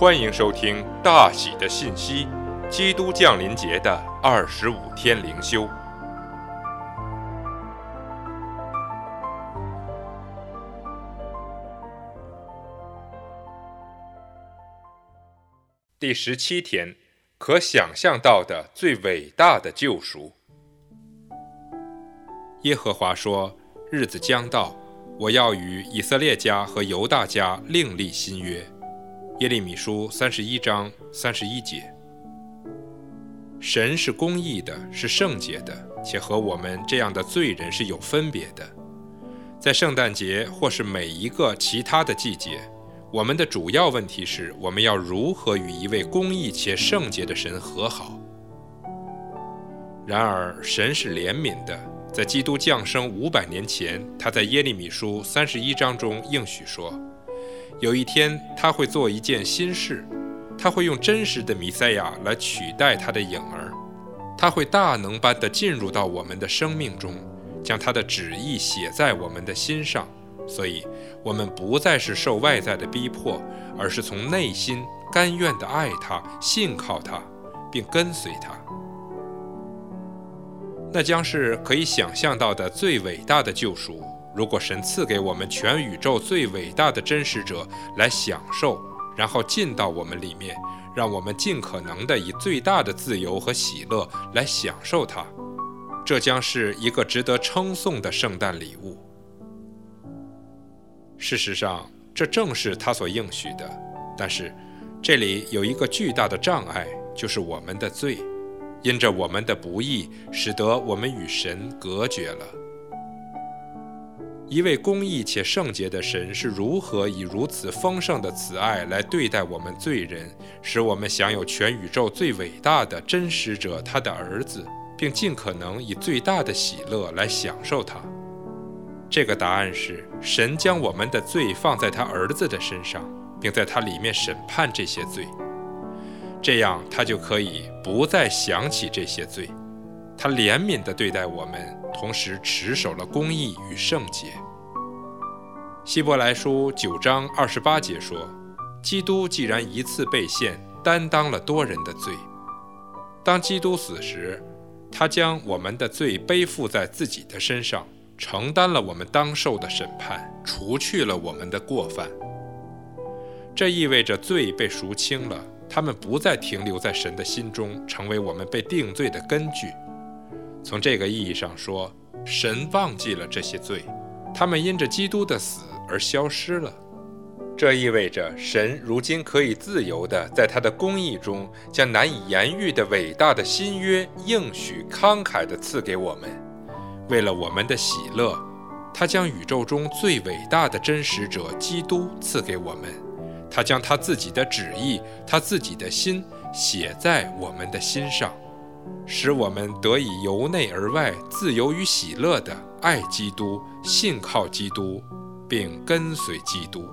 欢迎收听大喜的信息——基督降临节的二十五天灵修，第十七天，可想象到的最伟大的救赎。耶和华说：“日子将到。”我要与以色列家和犹大家另立新约。耶利米书三十一章三十一节。神是公义的，是圣洁的，且和我们这样的罪人是有分别的。在圣诞节或是每一个其他的季节，我们的主要问题是我们要如何与一位公义且圣洁的神和好。然而，神是怜悯的。在基督降生五百年前，他在耶利米书三十一章中应许说：“有一天他会做一件新事，他会用真实的弥赛亚来取代他的影儿，他会大能般的进入到我们的生命中，将他的旨意写在我们的心上。所以，我们不再是受外在的逼迫，而是从内心甘愿的爱他、信靠他，并跟随他。”那将是可以想象到的最伟大的救赎。如果神赐给我们全宇宙最伟大的真实者来享受，然后进到我们里面，让我们尽可能的以最大的自由和喜乐来享受它，这将是一个值得称颂的圣诞礼物。事实上，这正是他所应许的。但是，这里有一个巨大的障碍，就是我们的罪。因着我们的不义，使得我们与神隔绝了。一位公义且圣洁的神是如何以如此丰盛的慈爱来对待我们罪人，使我们享有全宇宙最伟大的真实者他的儿子，并尽可能以最大的喜乐来享受他？这个答案是：神将我们的罪放在他儿子的身上，并在他里面审判这些罪。这样，他就可以不再想起这些罪。他怜悯地对待我们，同时持守了公义与圣洁。希伯来书九章二十八节说：“基督既然一次被献，担当了多人的罪。当基督死时，他将我们的罪背负在自己的身上，承担了我们当受的审判，除去了我们的过犯。这意味着罪被赎清了。”他们不再停留在神的心中，成为我们被定罪的根据。从这个意义上说，神忘记了这些罪，他们因着基督的死而消失了。这意味着神如今可以自由地在他的公义中，将难以言喻的伟大的新约应许慷慨地赐给我们。为了我们的喜乐，他将宇宙中最伟大的真实者基督赐给我们。他将他自己的旨意，他自己的心写在我们的心上，使我们得以由内而外自由与喜乐地爱基督、信靠基督，并跟随基督。